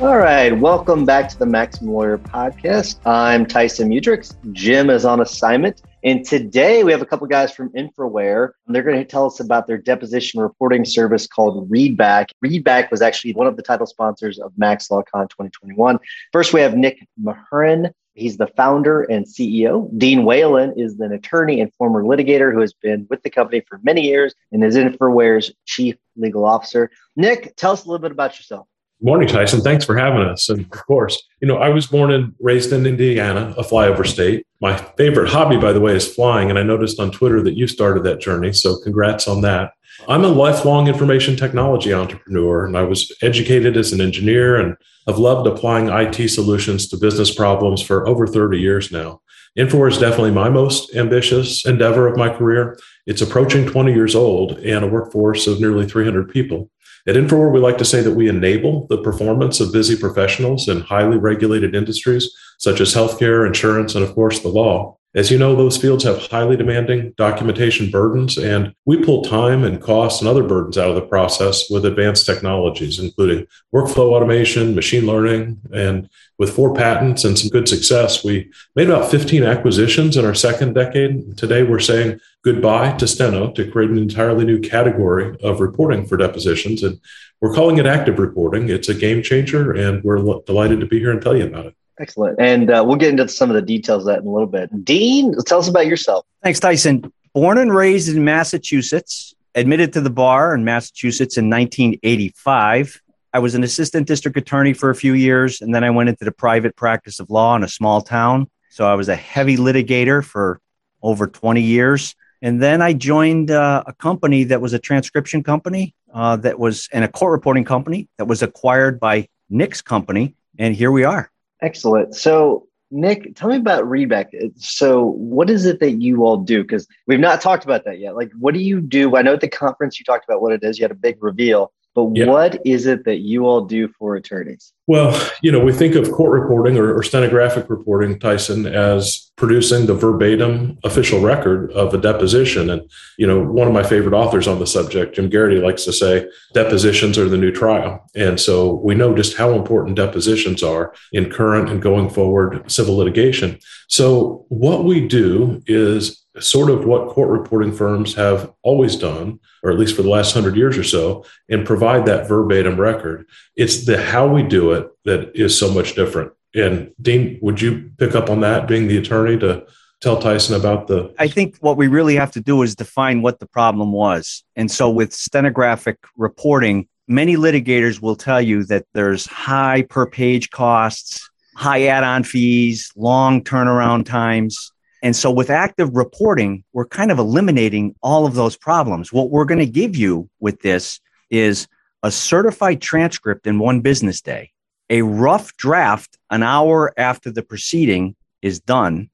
All right, welcome back to the Maximum Lawyer Podcast. I'm Tyson Mutrux. Jim is on assignment. And today we have a couple guys from Infraware. They're going to tell us about their deposition reporting service called Readback. Readback was actually one of the title sponsors of Max LawCon 2021. First, we have Nick Mahurin. He's the founder and CEO. Dean Whalen is an attorney and former litigator who has been with the company for many years and is Infraware's chief legal officer. Nick, tell us a little bit about yourself. Morning, Tyson. Thanks for having us. And of course, you know, I was born and raised in Indiana, a flyover state. My favorite hobby, by the way, is flying. And I noticed on Twitter that you started that journey. So congrats on that. I'm a lifelong information technology entrepreneur, and I was educated as an engineer and have loved applying IT solutions to business problems for over 30 years now. Infraware is definitely my most ambitious endeavor of my career. It's approaching 20 years old and a workforce of nearly 300 people. At Infraware, we like to say that we enable the performance of busy professionals in highly regulated industries such as healthcare, insurance, and of course, the law. As you know, those fields have highly demanding documentation burdens, and we pull time and costs and other burdens out of the process with advanced technologies, including workflow automation, machine learning, and with four patents and some good success, we made about 15 acquisitions in our second decade. Today, we're saying goodbye to Steno to create an entirely new category of reporting for depositions, and we're calling it active reporting. It's a game changer, and we're delighted to be here and tell you about it. Excellent. And uh, we'll get into some of the details of that in a little bit. Dean, tell us about yourself. Thanks, Tyson. Born and raised in Massachusetts, admitted to the bar in Massachusetts in 1985. I was an assistant district attorney for a few years, and then I went into the private practice of law in a small town. So I was a heavy litigator for over 20 years. And then I joined uh, a company that was a transcription company uh, that was, and a court reporting company that was acquired by Nick's company. And here we are. Excellent. So, Nick, tell me about Readback. So, what is it that you all do? Because we've not talked about that yet. Like, what do you do? I know at the conference you talked about what it is. You had a big reveal, but yeah. what is it that you all do for attorneys? Well, you know, we think of court reporting or, or, stenographic reporting, Tyson, as producing the verbatim official record of a deposition. And, you know, one of my favorite authors on the subject, Jim Garrity, likes to say depositions are the new trial. And so we know just how important depositions are in current and going forward civil litigation. So what we do is sort of what court reporting firms have always done, or at least for the last hundred years or so, and provide that verbatim record. It's the how we do it that is so much different. And Dean, would you pick up on that, being the attorney, to tell Tyson about the? I think what we really have to do is define what the problem was. And so with stenographic reporting, many litigators will tell you that there's high per page costs, high add on fees, long turnaround times and so with active reporting, we're kind of eliminating all of those problems. What we're going to give you with this is a certified transcript in one business day, a rough draft an hour after the proceeding is done,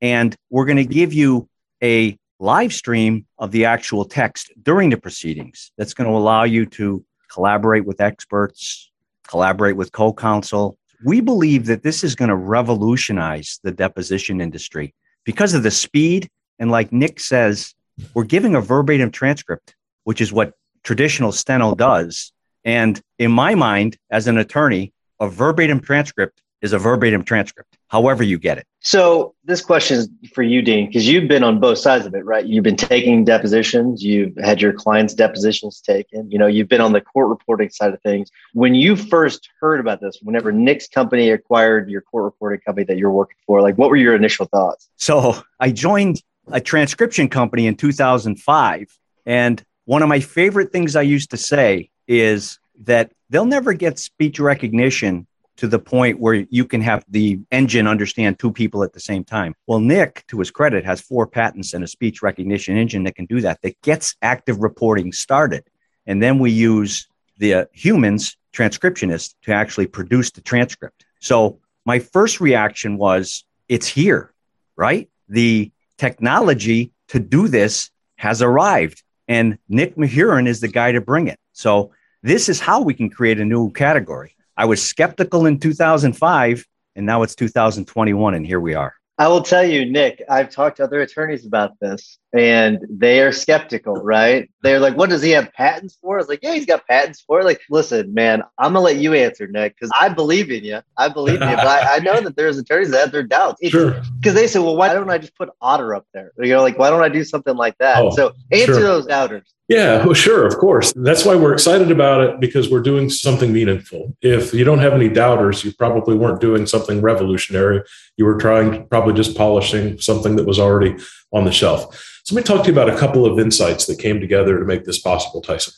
and we're going to give you a live stream of the actual text during the proceedings. That's going to allow you to collaborate with experts, collaborate with co counsel. We believe that this is going to revolutionize the deposition industry because of the speed And like Nick says, we're giving a verbatim transcript, which is what traditional steno does. And in my mind, as an attorney, a verbatim transcript is a verbatim transcript, however you get it. So this question is for you, Dean, because you've been on both sides of it, right? You've been taking depositions, you've had your clients' depositions taken, you know, you've been on the court reporting side of things. When you first heard about this, whenever Nick's company acquired your court reporting company that you're working for, like what were your initial thoughts? So I joined a transcription company in 2005. And one of my favorite things I used to say is that they'll never get speech recognition to the point where you can have the engine understand two people at the same time. Well, Nick, to his credit, has four patents and a speech recognition engine that can do that, that gets active reporting started. And then we use the uh, humans, transcriptionists, to actually produce the transcript. So my first reaction was, it's here, right? The technology to do this has arrived, and Nick Mahurin is the guy to bring it. So this is how we can create a new category. I was skeptical in 2005, and now it's 2021, and here we are. I will tell you, Nick, I've talked to other attorneys about this and they are skeptical, right? They're like, what does he have patents for? I was like, yeah, he's got patents for it. Like, listen, man, I'm going to let you answer, Nick, because I believe in you. I believe in you. But I, I know that there's attorneys that have their doubts. It's, Sure. Because they say, well, why don't I just put Otter up there? You know, like, why don't I do something like that? Oh, so answer sure. those doubters. Yeah, well, sure, of course. That's why we're excited about it because we're doing something meaningful. If you don't have any doubters, you probably weren't doing something revolutionary. You were trying, probably just polishing something that was already on the shelf. So let me talk to you about a couple of insights that came together to make this possible, Tyson.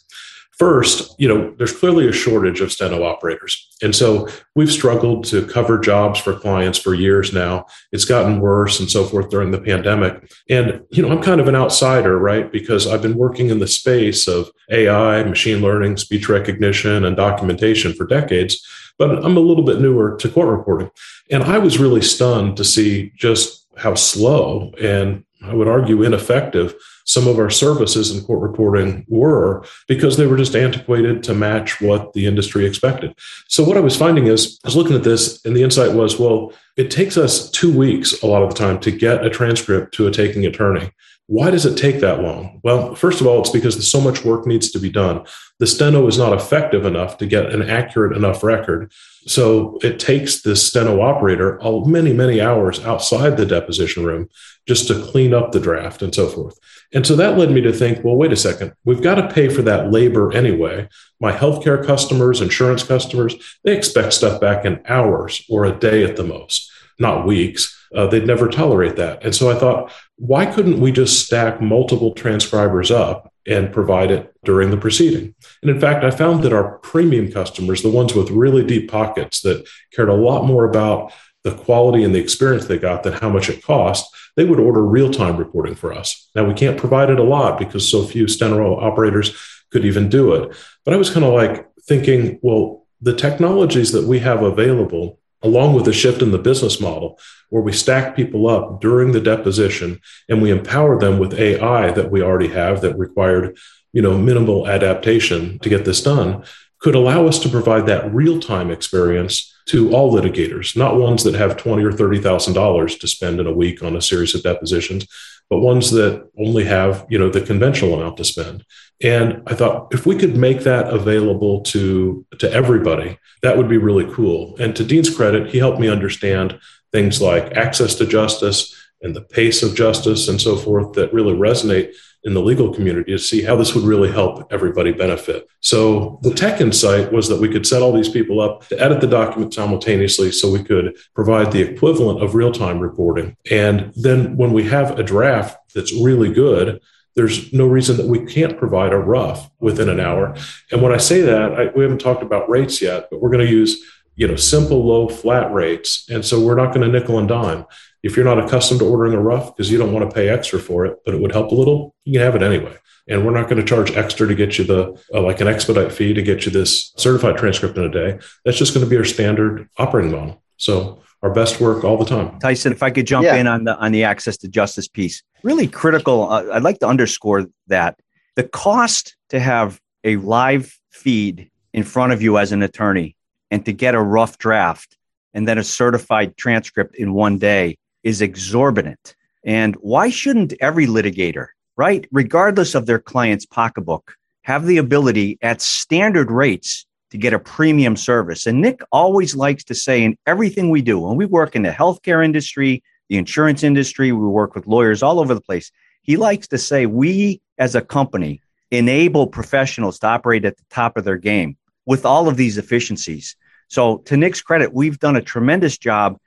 First, you know, there's clearly a shortage of steno operators. And so we've struggled to cover jobs for clients for years now. It's gotten worse and so forth during the pandemic. And, you know, I'm kind of an outsider, right? Because I've been working in the space of AI, machine learning, speech recognition, and documentation for decades. But I'm a little bit newer to court reporting. And I was really stunned to see just how slow and I would argue ineffective some of our services in court reporting were because they were just antiquated to match what the industry expected. So what I was finding is I was looking at this and the insight was, well, it takes us two weeks a lot of the time to get a transcript to a taking attorney. Why does it take that long? Well, first of all, it's because so much work needs to be done. The steno is not effective enough to get an accurate enough record. So it takes this steno operator many, many hours outside the deposition room just to clean up the draft and so forth. And so that led me to think, well, wait a second, we've got to pay for that labor anyway. My healthcare customers, insurance customers, they expect stuff back in hours or a day at the most, not weeks. Uh, they'd never tolerate that. And so I thought, why couldn't we just stack multiple transcribers up and provide it during the proceeding? And in fact, I found that our premium customers, the ones with really deep pockets that cared a lot more about the quality and the experience they got than how much it cost, they would order real time reporting for us. Now, we can't provide it a lot because so few steno operators could even do it. But I was kind of like thinking, well, the technologies that we have available, along with the shift in the business model, where we stack people up during the deposition and we empower them with AI that we already have that required you know minimal adaptation to get this done could allow us to provide that real-time experience to all litigators, not ones that have twenty or thirty thousand dollars to spend in a week on a series of depositions, but ones that only have you know the conventional amount to spend. And I thought if we could make that available to to everybody, that would be really cool. And to Dean's credit, he helped me understand things like access to justice and the pace of justice and so forth that really resonate in the legal community to see how this would really help everybody benefit. So the tech insight was that we could set all these people up to edit the document simultaneously so we could provide the equivalent of real-time reporting. And then when we have a draft that's really good, there's no reason that we can't provide a rough within an hour. And when I say that, I, we haven't talked about rates yet, but we're going to use you know simple low flat rates and so we're not going to nickel and dime if you're not accustomed to ordering a rough because you don't want to pay extra for it but it would help a little you can have it anyway. And we're not going to charge extra to get you the uh, like an expedite fee to get you this certified transcript in a day. That's just going to be our standard operating model. So our best work all the time. Tyson, if I could jump Yeah. in on the on the access to justice piece, really critical. Uh, I'd like to underscore that. The cost to have a live feed in front of you as an attorney and to get a rough draft and then a certified transcript in one day is exorbitant. And why shouldn't every litigator, right, regardless of their client's pocketbook, have the ability at standard rates to get a premium service? And Nick always likes to say in everything we do, when we work in the healthcare industry, the insurance industry, we work with lawyers all over the place. He likes to say, we as a company enable professionals to operate at the top of their game with all of these efficiencies. So, to Nick's credit, we've done a tremendous job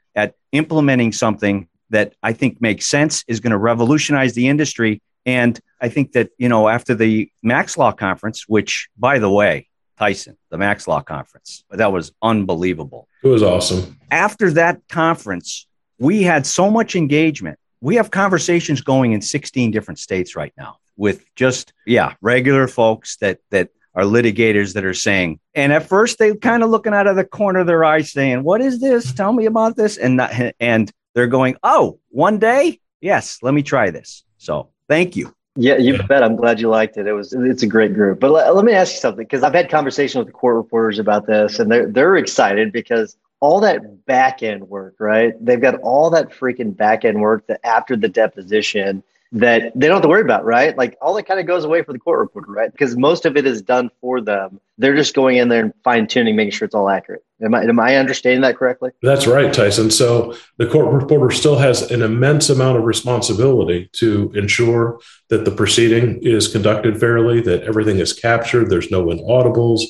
implementing something that I think makes sense, is going to revolutionize the industry. And I think that, you know, after the Max Law Conference, which, by the way, Tyson, the Max Law Conference, that was unbelievable. It was awesome. After that conference, we had so much engagement. We have conversations going in 16 different states right now with just, yeah, regular folks that, that are litigators that are saying, and at first they kind of looking out of the corner of their eye saying, what is this? Tell me about this. And, and they're going, oh, one day? Yes, let me try this. So thank you. Yeah, you bet. I'm glad you liked it. It was it's a great group. But let, let me ask you something because I've had conversations with the court reporters about this, and they're they're excited because all that back end work, right? They've got all that freaking back end work that after the deposition that they don't have to worry about, right? Like all that kind of goes away for the court reporter, right? Because most of it is done for them. They're just going in there and fine tuning, making sure it's all accurate. Am I, am I understanding that correctly? That's right, Tyson. So the court reporter still has an immense amount of responsibility to ensure that the proceeding is conducted fairly, that everything is captured, there's no inaudibles,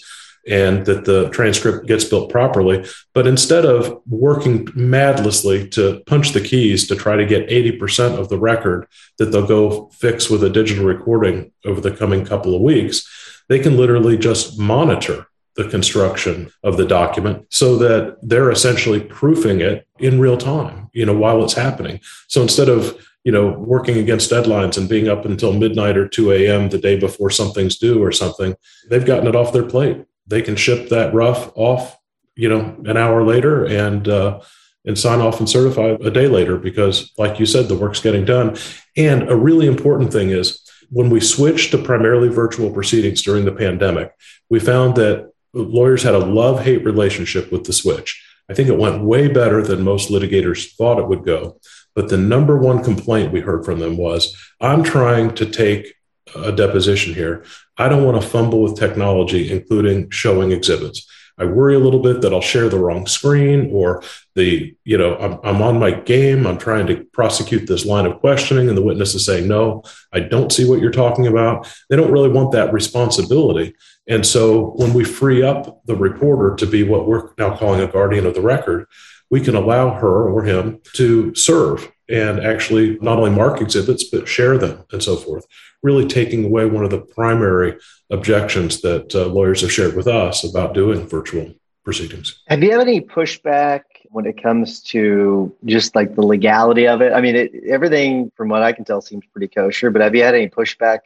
and that the transcript gets built properly. But instead of working madlessly to punch the keys to try to get 80% of the record that they'll go fix with a digital recording over the coming couple of weeks, they can literally just monitor the construction of the document so that they're essentially proofing it in real time, you know, while it's happening. So instead of you know, working against deadlines and being up until midnight or 2 a.m. the day before something's due or something, they've gotten it off their plate they can ship that rough off, you know, an hour later and uh, and sign off and certify a day later because, like you said, the work's getting done. And a really important thing is when we switched to primarily virtual proceedings during the pandemic, we found that lawyers had a love hate relationship with the switch. I think it went way better than most litigators thought it would go. But the number one complaint we heard from them was I'm trying to take a deposition here. I don't want to fumble with technology, including showing exhibits. I worry a little bit that I'll share the wrong screen or the, you know, I'm, I'm on my game. I'm trying to prosecute this line of questioning, and the witness is saying, no, I don't see what you're talking about. They don't really want that responsibility. And so when we free up the reporter to be what we're now calling a guardian of the record, we can allow her or him to serve and actually not only mark exhibits, but share them and so forth really taking away one of the primary objections that uh, lawyers have shared with us about doing virtual proceedings. Have you had any pushback when it comes to just like the legality of it? I mean, it, everything from what I can tell seems pretty kosher, but have you had any pushback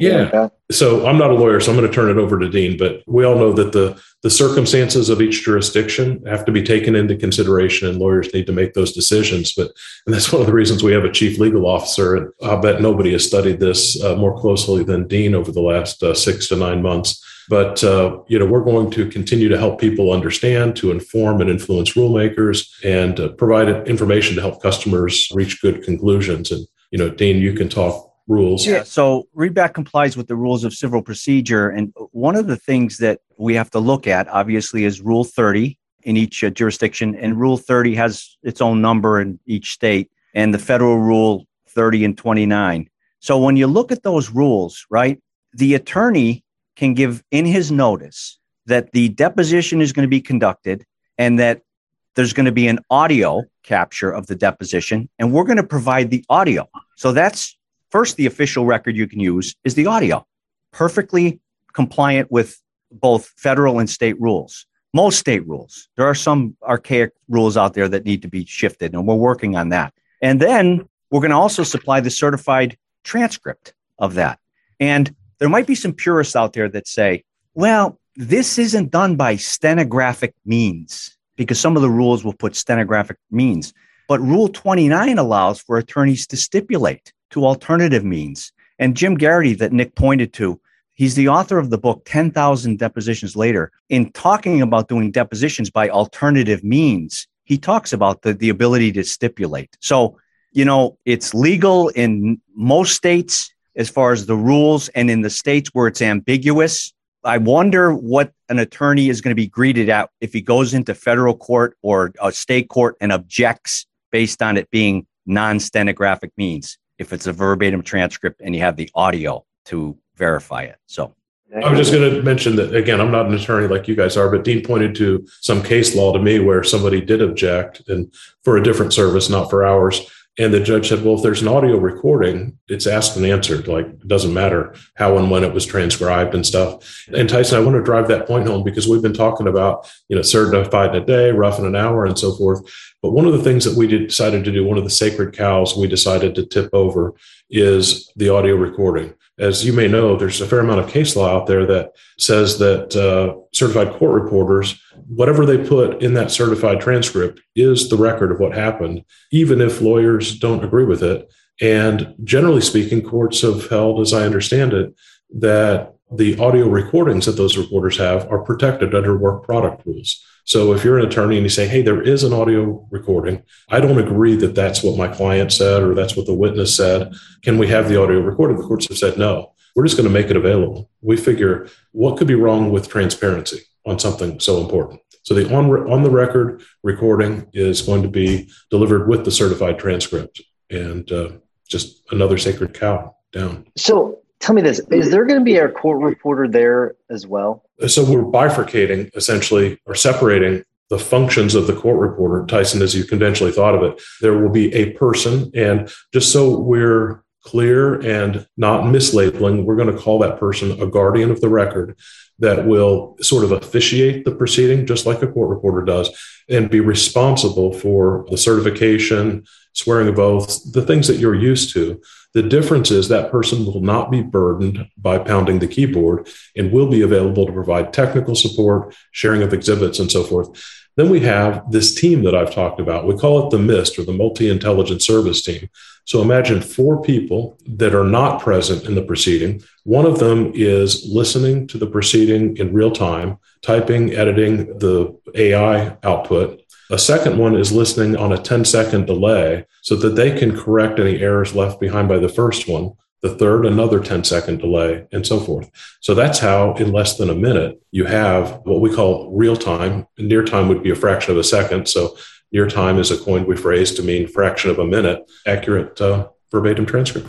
yeah. Like so I'm not a lawyer, so I'm going to turn it over to Dean. But we all know that the the circumstances of each jurisdiction have to be taken into consideration, and lawyers need to make those decisions. But and that's one of the reasons we have a chief legal officer. And I bet nobody has studied this uh, more closely than Dean over the last uh, six to nine months. But uh, you know, we're going to continue to help people understand, to inform and influence rulemakers, and uh, provide information to help customers reach good conclusions. And you know, Dean, you can talk rules. Yeah. So Readback complies with the rules of civil procedure. And one of the things that we have to look at, obviously, is Rule 30 in each uh, jurisdiction. And Rule 30 has its own number in each state, and the federal Rule 30 and 29. So when you look at those rules, right, the attorney can give in his notice that the deposition is going to be conducted and that there's going to be an audio capture of the deposition, and we're going to provide the audio. So that's First, the official record you can use is the audio, perfectly compliant with both federal and state rules. Most state rules. There are some archaic rules out there that need to be shifted, and we're working on that. And then we're going to also supply the certified transcript of that. And there might be some purists out there that say, well, this isn't done by stenographic means because some of the rules will put stenographic means. But Rule 29 allows for attorneys to stipulate to alternative means. And Jim Garrity, that Nick pointed to, he's the author of the book 10,000 Depositions Later. In talking about doing depositions by alternative means, he talks about the, the ability to stipulate. So you know, it's legal in most states as far as the rules, and in the states where it's ambiguous. I wonder what an attorney is going to be greeted at if he goes into federal court or a state court and objects based on it being non stenographic means, if it's a verbatim transcript and you have the audio to verify it. So I was just going to mention that again. I'm not an attorney like you guys are, but Dean pointed to some case law to me where somebody did object and for a different service, not for ours. And the judge said, well, if there's an audio recording, it's asked and answered. Like it doesn't matter how and when it was transcribed and stuff. And Tyson, I want to drive that point home because we've been talking about, you know, certified in a day, rough in an hour, and so forth. But one of the things that we decided to do, one of the sacred cows we decided to tip over is the audio recording as you may know, there's a fair amount of case law out there that says that uh, certified court reporters, whatever they put in that certified transcript, is the record of what happened, even if lawyers don't agree with it. And generally speaking, courts have held, as I understand it, that the audio recordings that those reporters have are protected under work product rules. So if you're an attorney and you say, hey, there is an audio recording, I don't agree that that's what my client said or that's what the witness said. Can we have the audio recorded? The courts have said no. We're just going to make it available. We figure what could be wrong with transparency on something so important. So the on, on the record recording is going to be delivered with the certified transcript and uh, just another sacred cow down. So tell me this is there going to be a court reporter there as well? So we're bifurcating essentially or separating the functions of the court reporter. Tyson as you conventionally thought of it there will be a person and just so we're clear and not mislabeling we're going to call that person a guardian of the record that will sort of officiate the proceeding just like a court reporter does and be responsible for the certification swearing of oaths the things that you're used to the difference is that person will not be burdened by pounding the keyboard and will be available to provide technical support, sharing of exhibits, and so forth. Then we have this team that I've talked about. We call it the MIST or the Multi Intelligence Service Team. So imagine four people that are not present in the proceeding. One of them is listening to the proceeding in real time, typing, editing the AI output. A second one is listening on a 10 second delay so that they can correct any errors left behind by the first one. The third, another 10 second delay, and so forth. So that's how, in less than a minute, you have what we call real time. Near time would be a fraction of a second. So near time is a coin we phrase to mean fraction of a minute, accurate uh, verbatim transcript.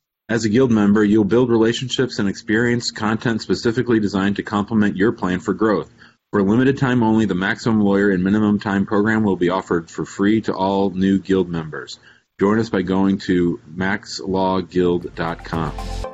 As a Guild member, you'll build relationships and experience content specifically designed to complement your plan for growth. For limited time only, the Maximum Lawyer in Minimum Time program will be offered for free to all new Guild members. Join us by going to maxlawguild.com. I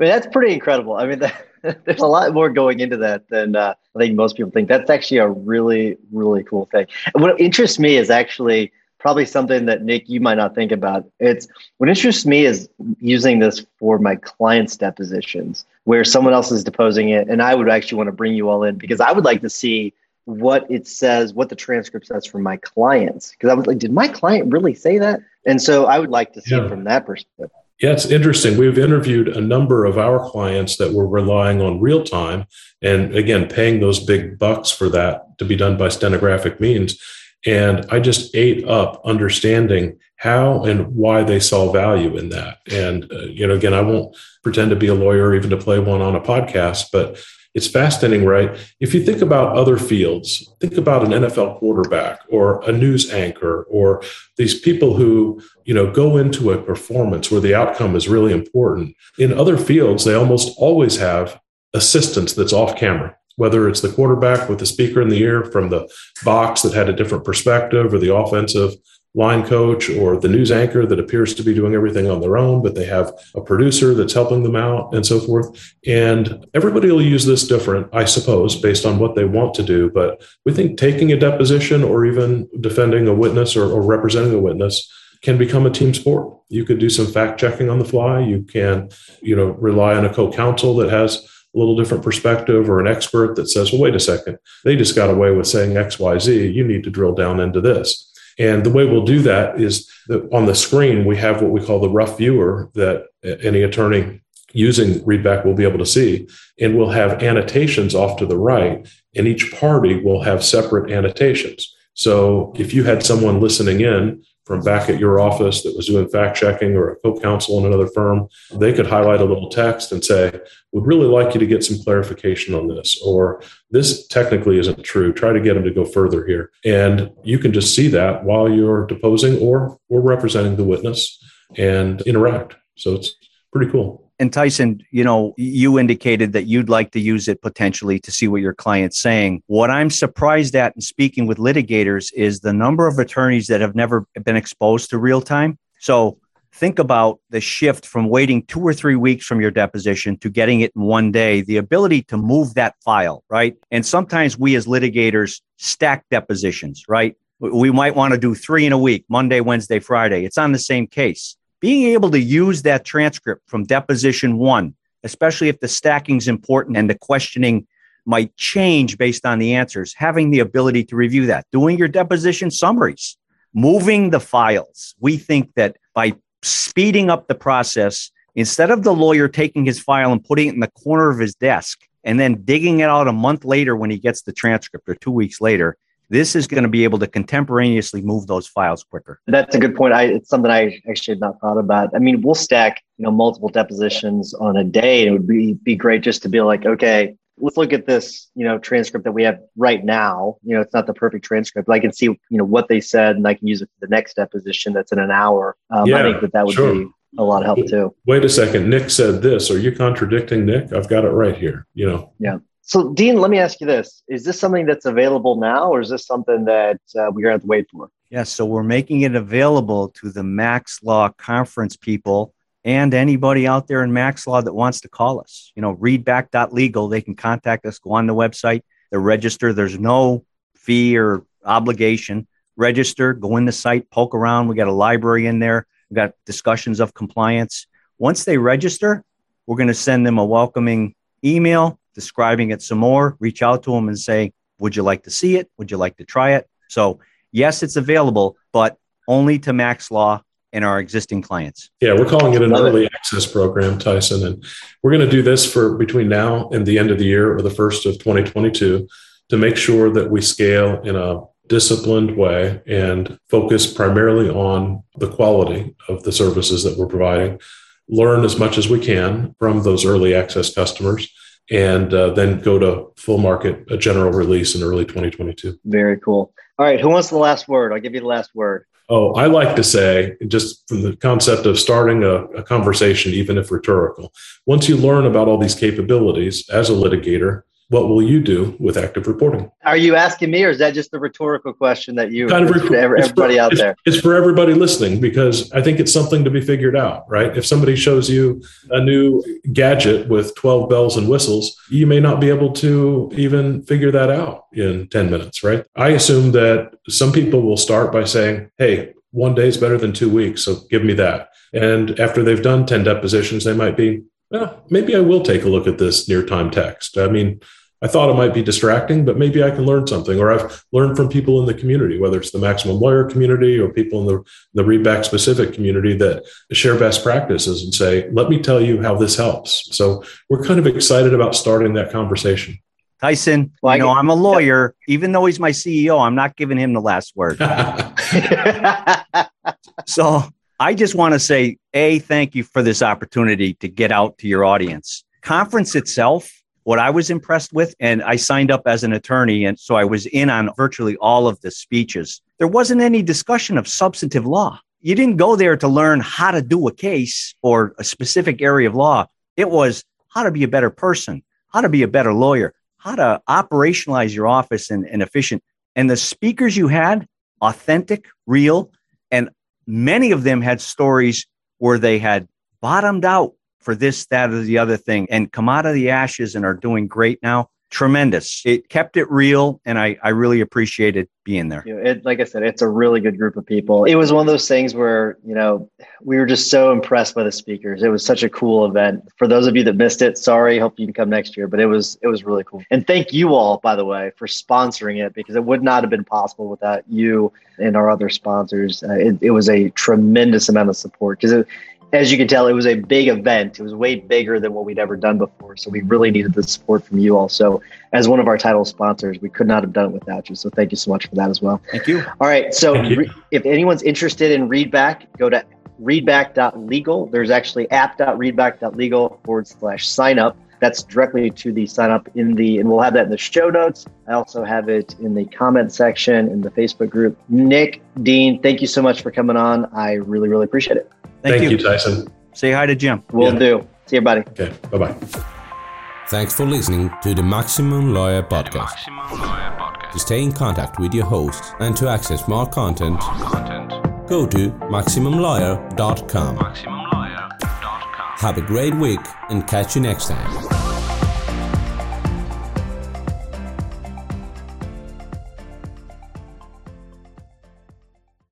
mean, that's pretty incredible. I mean, that, there's a lot more going into that than uh, I think most people think. That's actually a really, really cool thing. what interests me is actually probably something that Nick you might not think about. It's what interests me is using this for my clients' depositions where someone else is deposing it, and I would actually want to bring you all in because I would like to see what it says, what the transcript says from my clients. Because I was like, did my client really say that? And so I would like to see yeah. from that perspective. Yeah, it's interesting. We've interviewed a number of our clients that were relying on real time and again, paying those big bucks for that to be done by stenographic means. And I just ate up understanding how and why they saw value in that. And, uh, you know, again, I won't pretend to be a lawyer, even to play one on a podcast, but it's fascinating, right? If you think about other fields, think about an NFL quarterback or a news anchor or these people who, you know, go into a performance where the outcome is really important. In other fields, they almost always have assistance that's off camera whether it's the quarterback with the speaker in the ear from the box that had a different perspective or the offensive line coach or the news anchor that appears to be doing everything on their own, but they have a producer that's helping them out and so forth. And everybody will use this different, I suppose, based on what they want to do. But we think taking a deposition or even defending a witness or, or representing a witness can become a team sport. You could do some fact checking on the fly. You can, you know, rely on a co-counsel that has a little different perspective or an expert that says, well, wait a second, they just got away with saying XYZ. You need to drill down into this. And the way we'll do that is that on the screen, we have what we call the rough viewer that any attorney using readback will be able to see. And we'll have annotations off to the right, and each party will have separate annotations. So if you had someone listening in from back at your office that was doing fact checking or a co-counsel in another firm, they could highlight a little text and say, would really like you to get some clarification on this, or this technically isn't true. Try to get them to go further here. And you can just see that while you're deposing or or representing the witness and interact. So it's pretty cool and Tyson, you know, you indicated that you'd like to use it potentially to see what your client's saying. What I'm surprised at in speaking with litigators is the number of attorneys that have never been exposed to real time. So think about the shift from waiting two or three weeks from your deposition to getting it in one day, the ability to move that file, right? And sometimes we as litigators stack depositions, right? We might want to do three in a week, Monday, Wednesday, Friday. It's on the same case being able to use that transcript from deposition one, especially if the stacking is important and the questioning might change based on the answers, having the ability to review that, doing your deposition summaries, moving the files. We think that by speeding up the process, instead of the lawyer taking his file and putting it in the corner of his desk and then digging it out a month later when he gets the transcript or two weeks later, this is going to be able to contemporaneously move those files quicker. That's a good point. I, it's something I actually had not thought about. I mean, we'll stack, you know, multiple depositions on a day. It would be, be great just to be like, okay, let's look at this, you know, transcript that we have right now. You know, it's not the perfect transcript, but I can see, you know, what they said and I can use it for the next deposition that's in an hour. Um, yeah, I think that that would sure. be a lot of help too. Wait a second. Nick said this. Are you contradicting Nick? I've got it right here. You know? Yeah. So, Dean, let me ask you this: Is this something that's available now, or is this something that uh, we're going to have to wait for? Yes, yeah, so we're making it available to the Max Law conference people and anybody out there in Max Law that wants to call us. You know, readback.legal. They can contact us. Go on the website. They register. There's no fee or obligation. Register. Go in the site. Poke around. We got a library in there. We got discussions of compliance. Once they register, we're going to send them a welcoming email describing it some more, reach out to them and say, Would you like to see it? Would you like to try it? So, yes, it's available, but only to Max Law and our existing clients. Yeah, we're calling it an early access program, Tyson. And we're going to do this for between now and the end of the year or the first of 2022 to make sure that we scale in a disciplined way and focus primarily on the quality of the services that we're providing. Learn as much as we can from those early access customers and uh, then go to full market, a general release in early 2022. Very cool. All right, who wants the last word? I'll give you the last word. Oh, I like to say, just from the concept of starting a, a, conversation, even if rhetorical, once you learn about all these capabilities as a litigator, what will you do with active reporting? Are you asking me, or is that just a rhetorical question that you kind of for everybody for, out it's, there? It's for everybody listening because I think it's something to be figured out, right? If somebody shows you a new gadget with 12 bells and whistles, you may not be able to even figure that out in 10 minutes, right? I assume that some people will start by saying, hey, one day is better than two weeks, so give me that. And after they've done 10 depositions, they might be, well, maybe I will take a look at this near time text. I mean, I thought it might be distracting, but maybe I can learn something. Or I've learned from people in the community, whether it's the maximum lawyer community or people in the, the readback specific community that share best practices and say, let me tell you how this helps. So we're kind of excited about starting that conversation. Tyson, well, you know, I'm a lawyer. Even though he's my CEO, I'm not giving him the last word. so I just want to say, A, thank you for this opportunity to get out to your audience. Conference itself what I was impressed with, and I signed up as an attorney, and so I was in on virtually all of the speeches. There wasn't any discussion of substantive law. You didn't go there to learn how to do a case or a specific area of law. It was how to be a better person, how to be a better lawyer, how to operationalize your office and, and efficient. And the speakers you had, authentic, real, many of them had stories where they had bottomed out for this, that, or the other thing. And come out of the ashes and are doing great now tremendous. It kept it real, and I, I really appreciated being there. It, like I said, it's a really good group of people. It was one of those things where, you know, we were just so impressed by the speakers. It was such a cool event. For those of you that missed it, sorry, hope you can come next year, but it was it was really cool. And thank you all, by the way, for sponsoring it because it would not have been possible without you and our other sponsors. Uh, it, it was a tremendous amount of support because as you can tell, it was a big event. It was way bigger than what we'd ever done before. So we really needed the support from you all. So as one of our title sponsors, we could not have done it without you. So thank you so much for that as well. Thank you. All right. So re- if anyone's interested in Readback, go to readback.legal. There's actually app.readback.legal forward slash sign up. That's directly to the sign up in the, and we'll have that in the show notes. I also have it in the comment section in the Facebook group. Nick, Dean, thank you so much for coming on. I really, really appreciate it. Thank, Thank you. you. Tyson. Say hi to Jim. We'll yeah. do. See you, buddy. Okay. Bye bye. Thanks for listening to the Maximum Lawyer Podcast. Maximum Lawyer Podcast. To stay in contact with your host and to access more content, more content. go to MaximumLawyer.com. MaximumLawyer.com. Have a great week and catch you next time.